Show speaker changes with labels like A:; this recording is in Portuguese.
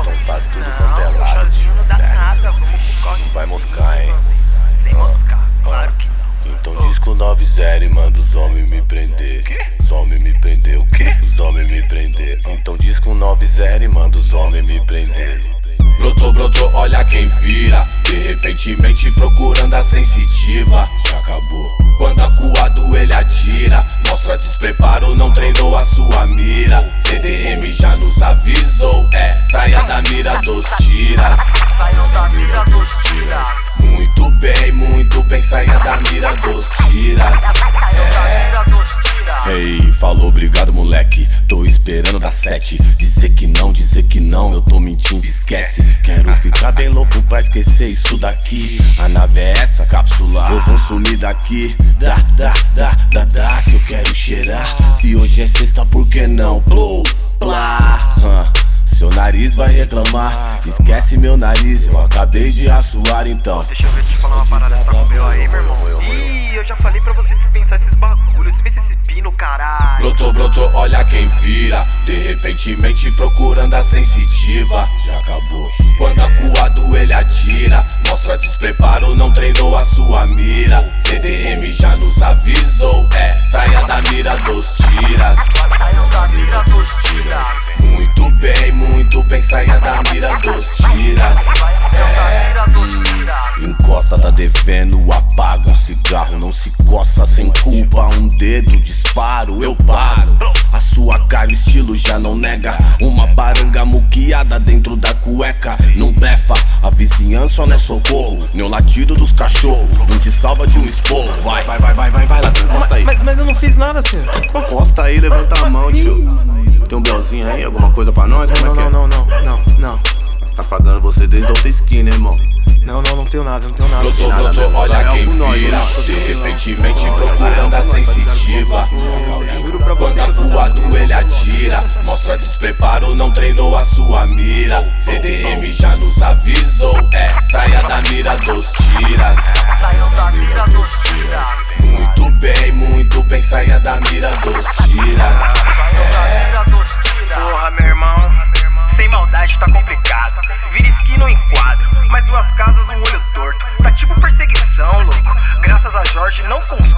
A: Então tá tudo
B: Não,
A: contelado.
B: chazinho não dá nada, vamos pro corre.
A: Vai moscar, hein?
B: Sem moscar, claro que não.
A: Então diz com 90 e manda os homens me prender. Os homens me prender, o quê? Os homens me prender. Então diz com 90 e manda os homens me prender.
C: Brotou, brotou, olha quem vira. De repentemente procurando a sensitiva. Já acabou. Quando acuado ele atira. Mostra despreparo, não treinou a sua mira. Mira dos tiras. Muito bem, muito bem, saia da mira dos tiras.
B: Da tiras.
C: Ei, falou, obrigado moleque. Tô esperando dar sete. Dizer que não, dizer que não, eu tô mentindo, esquece. Quero ficar bem louco pra esquecer isso daqui. A nave é essa, cápsula. Eu vou sumir daqui. Dá, dá, dá, dá, dá, que eu quero cheirar. Se hoje é sexta, por que não? Blow, blá. hã. Seu nariz vai reclamar. Esquece meu nariz, eu acabei de assoar então.
B: Deixa eu ver te falar uma parada tá com meu aí, meu irmão. Ih, eu já falei pra você dispensar esses bagulhos. Dispensa esse pino, caralho.
C: Brotou, brotou, olha quem vira. De repentemente procurando a sensitiva. Já acabou. Quando acuado ele atira. Mostra despreparo, não treinou a sua mira. CDM já nos avisou. É, saia da mira dos tiras. Devendo, apaga um cigarro, não se coça sem culpa. Um dedo, disparo, eu paro. A sua cara, o estilo já não nega. Uma baranga muquiada dentro da cueca. Não blefa, a vizinhança não é socorro. Nem o latido dos cachorros, não te salva de um esporro. Vai, vai, vai, vai, vai, vai, ladrão, encosta aí.
D: Mas, mas eu não fiz nada, senhor.
A: Encosta aí, levanta a mão, tio. Tem um belzinho aí, alguma coisa pra nós? Como
D: Não,
A: é que
D: não,
A: é?
D: não, não, não, não.
A: Você desde outra esquina, irmão.
D: Não, não, não tenho nada, não tenho nada.
C: Brotou, brotou,
A: meu.
C: olha quem vira.
A: irmão.
C: De repentemente procurando a sensitiva. Quando acuado ele atira. Mostra despreparo, não treinou a sua mira. CDM já nos avisou. É, saia da mira dos tiras.
B: Saiam da mira dos tiras.
C: Muito bem, muito bem, saia da mira dos tiras.
B: Sem maldade tá complicado. Vira esquina ou enquadro. Mais duas casas, um olho torto. Tá tipo perseguição, louco. Graças a Jorge não constou